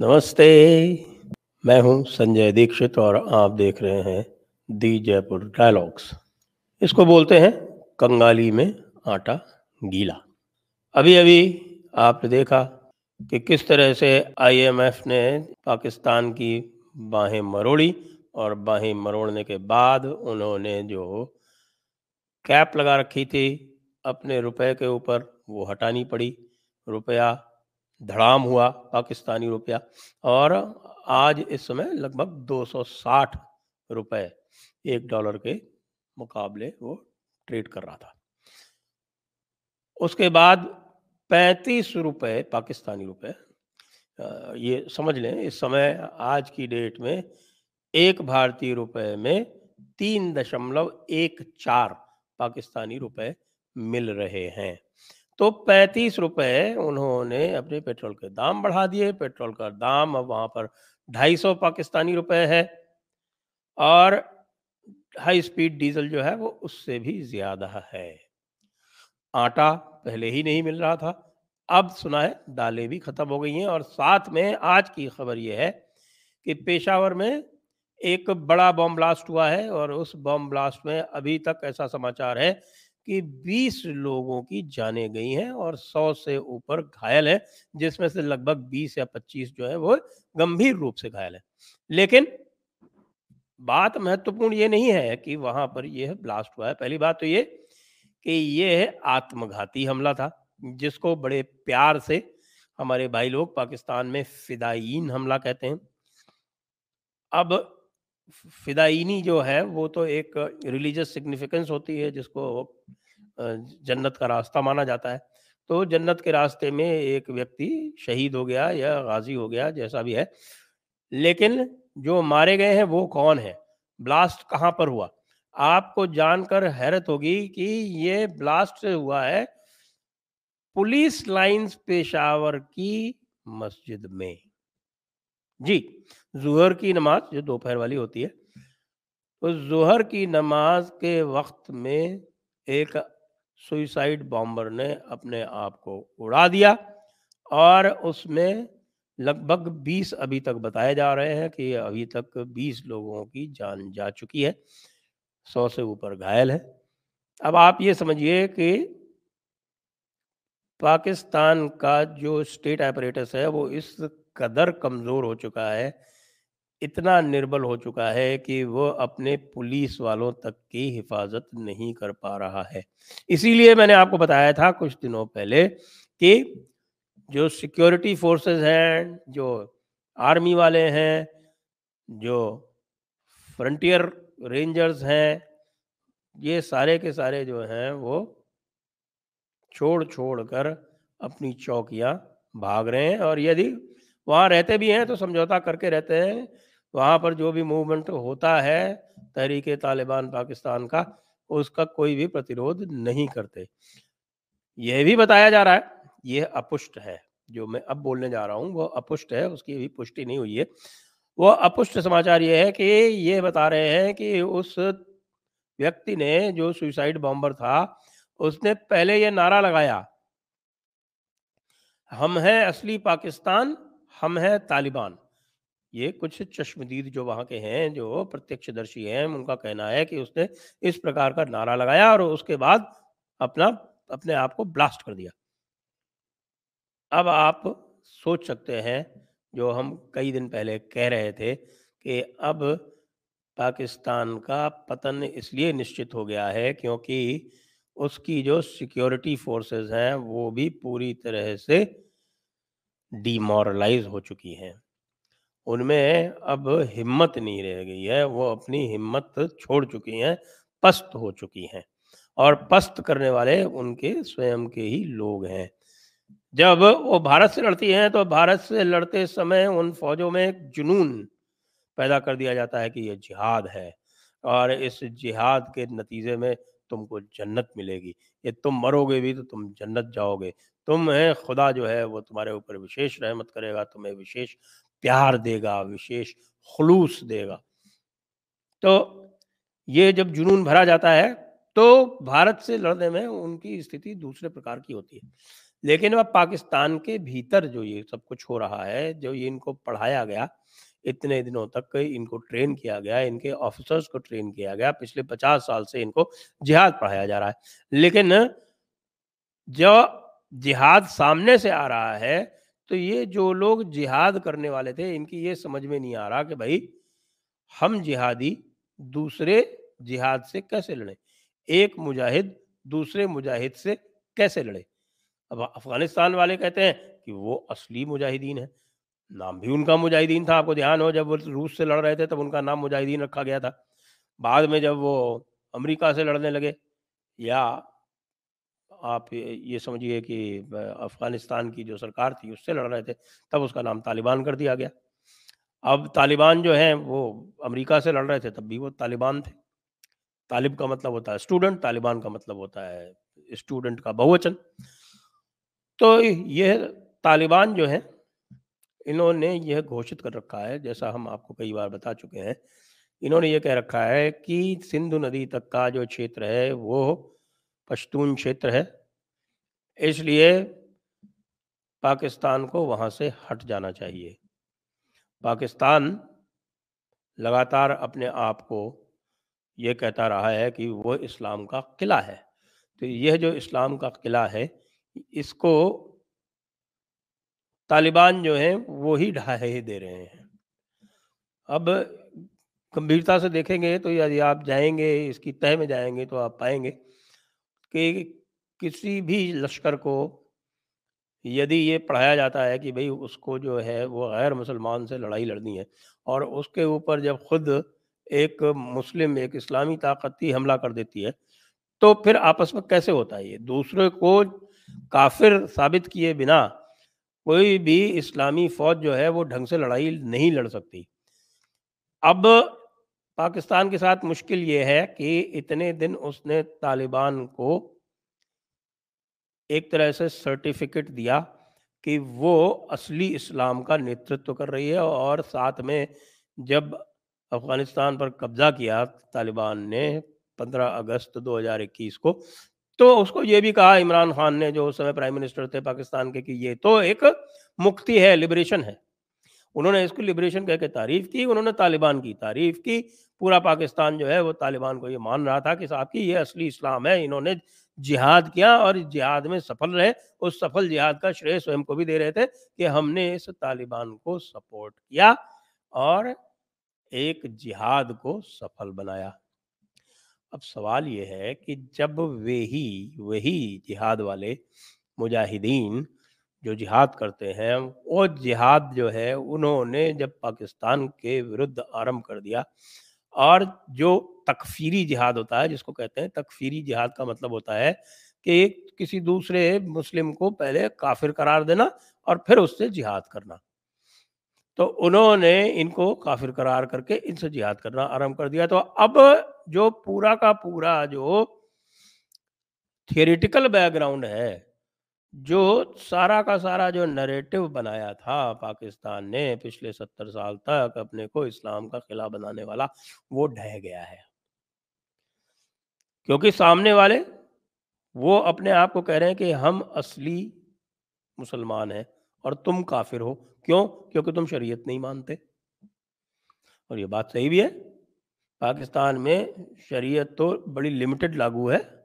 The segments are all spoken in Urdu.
نمستے۔ میں ہوں سنجے دیکشت اور آپ دیکھ رہے ہیں دی جے پور ڈائلاگس اس کو بولتے ہیں کنگالی میں آٹا گیلا۔ ابھی ابھی آپ نے دیکھا کہ کس طرح سے آئی ایم ایف نے پاکستان کی باہیں مروڑی۔ اور باہیں مروڑنے کے بعد انہوں نے جو کیپ لگا رکھی تھی اپنے روپے کے اوپر، وہ ہٹانی پڑی۔ روپیہ دھڑام ہوا، پاکستانی روپیہ۔ اور آج اس سمے لگ بھگ دو سو ساٹھ روپے ایک ڈالر کے مقابلے وہ ٹریڈ کر رہا تھا۔ اس کے بعد پینتیس روپے پاکستانی روپے یہ سمجھ لیں، اس سمے آج کی ڈیٹ میں ایک بھارتی روپے میں تین دشملو ایک چار پاکستانی روپے مل رہے ہیں۔ تو پینتیس روپے انہوں نے اپنے پیٹرول کے دام بڑھا دیے۔ پیٹرول کا دام اب وہاں پر ڈھائی سو پاکستانی روپے ہے۔ اور ہائی سپیڈ ڈیزل جو ہے وہ اس سے بھی زیادہ ہے۔ آٹا پہلے ہی نہیں مل رہا تھا۔ اب سنا ہے دالیں بھی ختم ہو گئی ہیں۔ اور ساتھ میں آج کی خبر یہ ہے کہ پیشاور میں ایک بڑا بام بلاسٹ ہوا ہے اور اس بام بلاسٹ میں ابھی تک ایسا سماچار ہے کہ بیس لوگوں کی جانے گئی ہیں اور سو سے اوپر گھائل ہیں، جس میں سے لگ بھگ بیس یا پچیس جو ہے وہ گمبھیر روپ سے گھائل ہیں۔ لیکن بات مہتوپورن یہ نہیں ہے کہ وہاں پر یہ بلاسٹ ہوا ہے۔ پہلی بات تو یہ کہ یہ آتم گھاتی حملہ تھا، جس کو بڑے پیار سے ہمارے بھائی لوگ پاکستان میں فدائین حملہ کہتے ہیں۔ اب فدائینی جو ہے، وہ تو ایک ریلیجس سگنیفیکنس ہوتی ہے، جس کو جنت کا راستہ مانا جاتا ہے۔ تو جنت کے راستے میں ایک ویکتی شہید ہو گیا یا غازی ہو گیا، جیسا بھی ہے۔ لیکن جو مارے گئے ہیں، وہ کون ہیں؟ بلاسٹ کہاں پر ہوا؟ آپ کو جان کر حیرت ہوگی کہ یہ بلاسٹ ہوا ہے، پولیس لائنز پشاور کی مسجد میں۔ جی۔ ظہر کی نماز، جو دوپہر والی ہوتی ہے اس ظہر کی نماز کے وقت میں ایک سوئسائڈ بامبر نے اپنے آپ کو اڑا دیا اور اس میں لگ بھگ بیس ابھی تک بتائے جا رہے ہیں کہ ابھی تک بیس لوگوں کی جان جا چکی ہے، سو سے اوپر گھائل ہے۔ اب آپ یہ سمجھیے کہ پاکستان کا جو اسٹیٹ ایپریٹس ہے، وہ اس قدر کمزور ہو چکا ہے اتنا نربل ہو چکا ہے کہ وہ اپنے پولیس والوں تک کی حفاظت نہیں کر پا رہا ہے۔ اسی لیے میں نے آپ کو بتایا تھا کچھ دنوں پہلے کہ جو سیکیورٹی فورسز ہیں، جو آرمی والے ہیں، جو فرنٹیئر رینجرز ہیں، یہ سارے کے سارے جو ہیں وہ چھوڑ چھوڑ کر اپنی چوکیاں بھاگ رہے ہیں۔ اور یدی وہاں رہتے بھی ہیں تو سمجھوتا کر کے رہتے ہیں وہاں پر جو بھی موومنٹ ہوتا ہے تحریک طالبان پاکستان کا، اس کا کوئی بھی پرتیرود نہیں کرتے۔ یہ بھی بتایا جا رہا ہے، یہ اپشٹ ہے۔ جو میں اب بولنے جا رہا ہوں، وہ اپشٹ ہے، اس کی بھی پشٹی نہیں ہوئی ہے۔ وہ اپشٹ سماچار یہ ہے کہ یہ بتا رہے ہیں کہ اس ویکتی نے جو سوئسائڈ بامبر تھا، اس نے پہلے یہ نعرہ لگایا، ہم ہیں اصلی پاکستان، ہم ہیں طالبان۔ یہ کچھ چشمدید جو وہاں کے ہیں، جو پرتیکش درشی ہیں، ان کا کہنا ہے کہ اس نے اس پرکار کا نعرہ لگایا اور اس کے بعد اپنا، اپنے آپ کو بلاسٹ کر دیا۔ اب آپ سوچ سکتے ہیں، جو ہم کئی دن پہلے کہہ رہے تھے کہ اب پاکستان کا پتن اس لیے نشچت ہو گیا ہے کیونکہ اس کی جو سیکیورٹی فورسز ہیں، وہ بھی پوری طرح سے ڈیمورلائز ہو چکی ہیں۔ ان میں اب ہمت نہیں رہ گئی ہے، وہ اپنی ہمت چھوڑ چکی ہیں، پست ہو چکی ہیں۔ اور پست کرنے والے ان کے سویم کے ہی لوگ ہیں۔ جب وہ بھارت سے لڑتی ہیں تو بھارت سے لڑتے سمے ان فوجوں میں ایک جنون پیدا کر دیا جاتا ہے کہ یہ جہاد ہے۔ اور اس جہاد کے نتیجے میں تم کو جنت ملے گی۔ یہ تم مرو گے بھی تو تم جنت جاؤ گے۔ تم خدا جو ہے وہ تمہارے اوپر وشیش رحمت کرے گا، تمہیں وشیش پیار دے گا، وشیش خلوص دے گا۔ تو یہ جب جنون بھرا جاتا ہے، تو بھارت سے لڑنے میں ان کی استھتی دوسرے پرکار کی ہوتی ہے۔ لیکن اب پاکستان کے بھیتر جو یہ سب کچھ ہو رہا ہے، جو یہ ان کو پڑھایا گیا، اتنے دنوں تک ان کو ٹرین کیا گیا، ان کے آفیسرز کو ٹرین کیا گیا، پچھلے پچاس سال سے ان کو جہاد پڑھایا جا رہا ہے۔ لیکن جو جہاد سامنے سے آ رہا ہے تو یہ جو لوگ جہاد کرنے والے تھے، ان کی یہ سمجھ میں نہیں آ رہا کہ بھائی ہم جہادی دوسرے جہاد سے کیسے لڑے ایک مجاہد دوسرے مجاہد سے کیسے لڑے؟ اب افغانستان والے کہتے ہیں کہ وہ اصلی مجاہدین ہیں۔ نام بھی ان کا مجاہدین تھا، آپ کو دھیان ہو، جب وہ روس سے لڑ رہے تھے تب ان کا نام مجاہدین رکھا گیا تھا۔ بعد میں جب وہ امریکہ سے لڑنے لگے یا آپ یہ سمجھیے کہ افغانستان کی جو سرکار تھی، اس سے لڑ رہے تھے، تب اس کا نام طالبان کر دیا گیا۔ اب طالبان جو ہیں، وہ امریکہ سے لڑ رہے تھے، تب بھی وہ طالبان تھے۔ طالب کا مطلب ہوتا ہے اسٹوڈنٹ طالبان کا مطلب ہوتا ہے اسٹوڈنٹ کا بہوچن۔ تو یہ طالبان جو ہیں، انہوں نے یہ گھوشت کر رکھا ہے، جیسا ہم آپ کو کئی بار بتا چکے ہیں، انہوں نے یہ کہہ رکھا ہے کہ سندھ ندی تک کا جو چھیتر ہے، وہ پشتون چھیتر ہے۔ اس لیے پاکستان کو وہاں سے ہٹ جانا چاہیے۔ پاکستان لگاتار اپنے آپ کو یہ کہتا رہا ہے کہ وہ اسلام کا قلعہ ہے۔ تو یہ جو اسلام کا قلعہ ہے، اس کو طالبان جو ہیں، وہی ڈھائے دے رہے ہیں۔ اب گمبھیرتا سے دیکھیں گے تو یدی آپ جائیں گے، اس کی تہ میں جائیں گے تو آپ پائیں گے۔ کہ کسی بھی لشکر کو یدی یہ پڑھایا جاتا ہے کہ بھئی اس کو جو ہے وہ غیر مسلمان سے لڑائی لڑنی ہے اور اس کے اوپر جب خود ایک مسلم، ایک اسلامی طاقتی حملہ کر دیتی ہے، تو پھر آپس میں کیسے ہوتا ہے یہ؟ دوسرے کو کافر ثابت کیے بنا کوئی بھی اسلامی فوج جو ہے وہ ڈھنگ سے لڑائی نہیں لڑ سکتی۔ اب پاکستان کے ساتھ مشکل یہ ہے کہ اتنے دن اس نے طالبان کو ایک طرح سے سرٹیفکیٹ دیا کہ وہ اصلی اسلام کا نیترتو کر رہی ہے اور ساتھ میں جب افغانستان پر قبضہ کیا طالبان نے پندرہ اگست دو ہزار اکیس کو، تو اس کو یہ بھی کہا عمران خان نے جو اس سمے پرائم منسٹر تھے پاکستان کے کہ یہ تو ایک مکتی ہے لبریشن ہے۔ انہوں نے اس کو لبریشن کہہ کے تعریف کی، انہوں نے طالبان کی تعریف کی۔ پورا پاکستان جو ہے وہ طالبان کو یہ مان رہا تھا کہ صاحب کی یہ اصلی اسلام ہے، انہوں نے جہاد کیا اور جہاد میں سفل رہے۔ اس سفل جہاد کا شرے سوئم کو بھی دے رہے تھے کہ ہم نے اس طالبان کو سپورٹ کیا اور ایک جہاد کو سفل بنایا۔ اب سوال یہ ہے کہ جب وہی وہی جہاد والے مجاہدین جو جہاد کرتے ہیں، وہ جہاد جو ہے، انہوں نے جب پاکستان کے ورد آرم کر دیا اور جو تکفیری جہاد ہوتا ہے، جس کو کہتے ہیں تکفیری جہاد کا مطلب ہوتا ہے کہ کسی دوسرے مسلم کو پہلے کافر قرار دینا اور پھر اس سے جہاد کرنا۔ تو انہوں نے ان کو کافر قرار کر کے ان سے جہاد کرنا آرم کر دیا۔ تو اب جو پورا کا پورا جو تھیریٹیکل بیک گراؤنڈ ہے جو سارا کا سارا جو نریٹو بنایا تھا پاکستان نے پچھلے ستر سال تک اپنے کو اسلام کا خلا بنانے والا، وہ ڈھہ گیا ہے۔ کیونکہ سامنے والے، وہ اپنے آپ کو کہہ رہے ہیں کہ ہم اصلی مسلمان ہیں اور تم کافر ہو۔ کیوں؟ کیونکہ تم شریعت نہیں مانتے۔ اور یہ بات صحیح بھی ہے، پاکستان میں شریعت تو بڑی لمیٹڈ لاگو ہے۔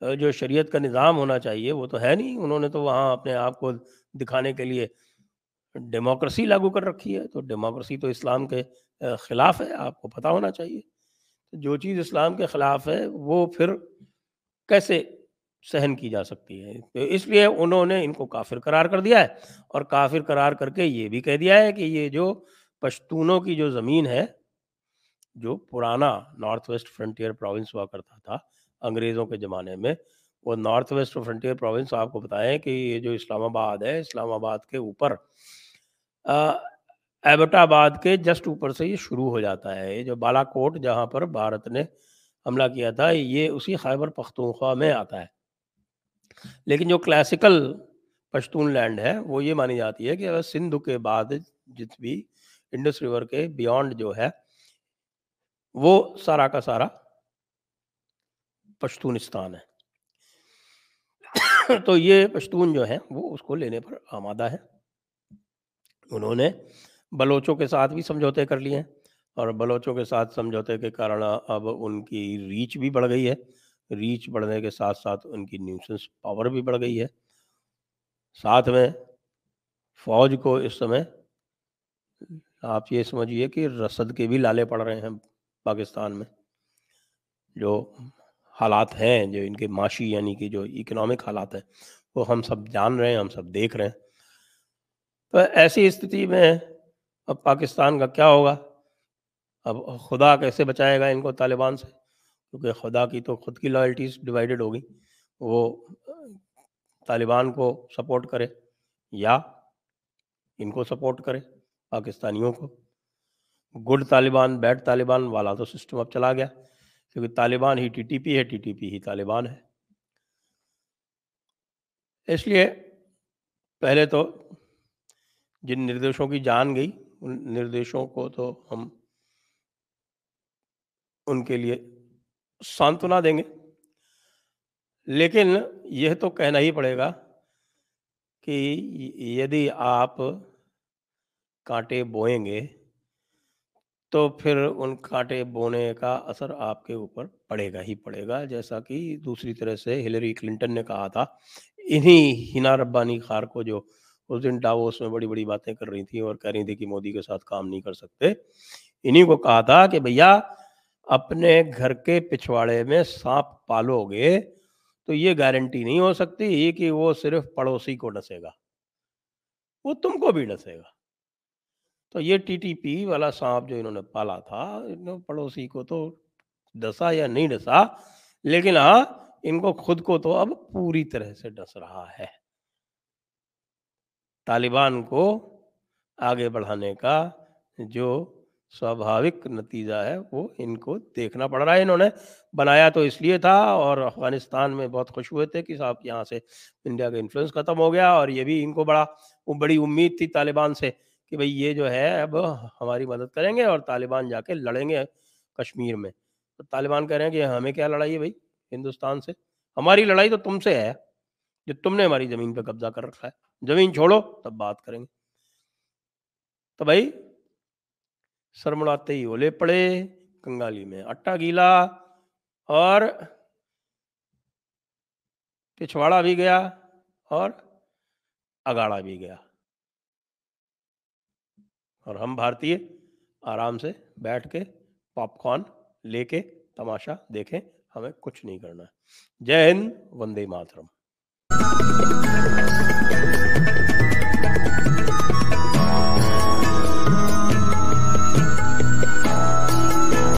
جو شریعت کا نظام ہونا چاہیے، وہ تو ہے نہیں۔ انہوں نے تو وہاں اپنے آپ کو دکھانے کے لیے ڈیموکریسی لاگو کر رکھی ہے۔ تو ڈیموکریسی تو اسلام کے خلاف ہے، آپ کو پتہ ہونا چاہیے۔ جو چیز اسلام کے خلاف ہے، وہ پھر کیسے سہن کی جا سکتی ہے؟ تو اس لیے انہوں نے ان کو کافر قرار کر دیا ہے۔ اور کافر قرار کر کے یہ بھی کہہ دیا ہے کہ یہ جو پشتونوں کی جو زمین ہے جو پرانا نارتھ ویسٹ فرنٹیئر پروونس ہوا کرتا تھا انگریزوں کے زمانے میں، وہ نارتھ ویسٹ فرنٹیئر پروونس آپ کو بتائیں کہ یہ جو اسلام آباد ہے، اسلام آباد کے اوپر ایبٹ آباد کے جسٹ اوپر سے یہ شروع ہو جاتا ہے۔ یہ جو بالا کوٹ جہاں پر بھارت نے حملہ کیا تھا، یہ اسی خیبر پختونخوا میں آتا ہے۔ لیکن جو کلاسیکل پشتون لینڈ ہے، وہ یہ مانی جاتی ہے کہ سندھ کے بعد جت بھی انڈس ریور کے بیونڈ جو ہے وہ سارا کا سارا پشتونستان ہے۔ تو یہ پشتون جو ہے وہ اس کو لینے پر آمادہ ہے انہوں نے بلوچوں کے ساتھ بھی سمجھوتے کر لیے ہیں اور بلوچوں کے ساتھ سمجھوتے کے کارن اب ان کی ریچ بھی بڑھ گئی ہے۔ ریچ بڑھنے کے ساتھ ساتھ ان کی نیوسنس پاور بھی بڑھ گئی ہے۔ ساتھ میں فوج کو اس سمے آپ یہ سمجھیے کہ رسد کے بھی لالے پڑ رہے ہیں۔ پاکستان میں جو حالات ہیں، جو ان کے معاشی یعنی کہ جو اکنامک حالات ہیں، وہ ہم سب جان رہے ہیں، ہم سب دیکھ رہے ہیں۔ تو ایسی استھتی میں اب پاکستان کا کیا ہوگا؟ اب خدا کیسے بچائے گا ان کو طالبان سے؟ کیونکہ خدا کی تو خود کی لائلٹیز ڈیوائیڈڈ ہوگی۔ وہ طالبان کو سپورٹ کرے یا ان کو سپورٹ کرے، پاکستانیوں کو۔ گڈ طالبان، بیڈ طالبان والا تو سسٹم اب چلا گیا، کیونکہ طالبان ہی ٹی ٹی پی ہے، ٹی ٹی پی ہی طالبان ہے۔ اس لیے پہلے تو جن نردیشوں کی جان گئی، ان نردیشوں کو تو ہم ان کے لیے سانتونا دیں گے۔ لیکن یہ تو کہنا ہی پڑے گا کہ یدی آپ کانٹے بوئیں گے تو پھر ان کانٹے بونے کا اثر آپ کے اوپر پڑے گا ہی پڑے گا۔ جیسا کہ دوسری طرح سے ہلری کلنٹن نے کہا تھا، انہی ہنا ربانی خار کو جو اس دن ڈاووس میں بڑی بڑی باتیں کر رہی تھیں اور کہہ رہی تھی کہ مودی کے ساتھ کام نہیں کر سکتے، انہی کو کہا تھا کہ بھیا اپنے گھر کے پچھواڑے میں سانپ پالو گے تو یہ گارنٹی نہیں ہو سکتی کہ وہ صرف پڑوسی کو ڈسے گا، وہ تم کو بھی ڈسے گا۔ تو یہ ٹی ٹی پی والا سانپ جو انہوں نے پالا تھا پڑوسی کو تو ڈسا یا نہیں ڈسا لیکن ہاں ان کو خود کو تو اب پوری طرح سے ڈس رہا ہے طالبان کو آگے بڑھانے کا جو سوبھاوک نتیجہ ہے وہ ان کو دیکھنا پڑ رہا ہے انہوں نے بنایا تو اس لیے تھا اور افغانستان میں بہت خوش ہوئے تھے کہ صاحب یہاں سے انڈیا کا انفلوئنس ختم ہو گیا اور یہ بھی ان کو بڑا بڑی امید تھی طالبان سے کہ بھئی یہ جو ہے اب ہماری مدد کریں گے اور طالبان جا کے لڑیں گے کشمیر میں۔ تو طالبان کہہ رہے ہیں کہ ہمیں کیا لڑائی ہے بھائی ہندوستان سے؟ ہماری لڑائی تو تم سے ہے، جو تم نے ہماری زمین پہ قبضہ کر رکھا ہے۔ زمین چھوڑو تب بات کریں گے۔ تو بھائی سر مڑاتے ہی اولے پڑے، کنگالی میں اٹا گیلا اور پچھواڑا بھی گیا اور اگاڑا بھی گیا۔ اور ہم بھارتی آرام سے بیٹھ کے پاپ کارن لے کے تماشا دیکھیں، ہمیں کچھ نہیں کرنا۔ ہے جے ہند، وندے ماترم۔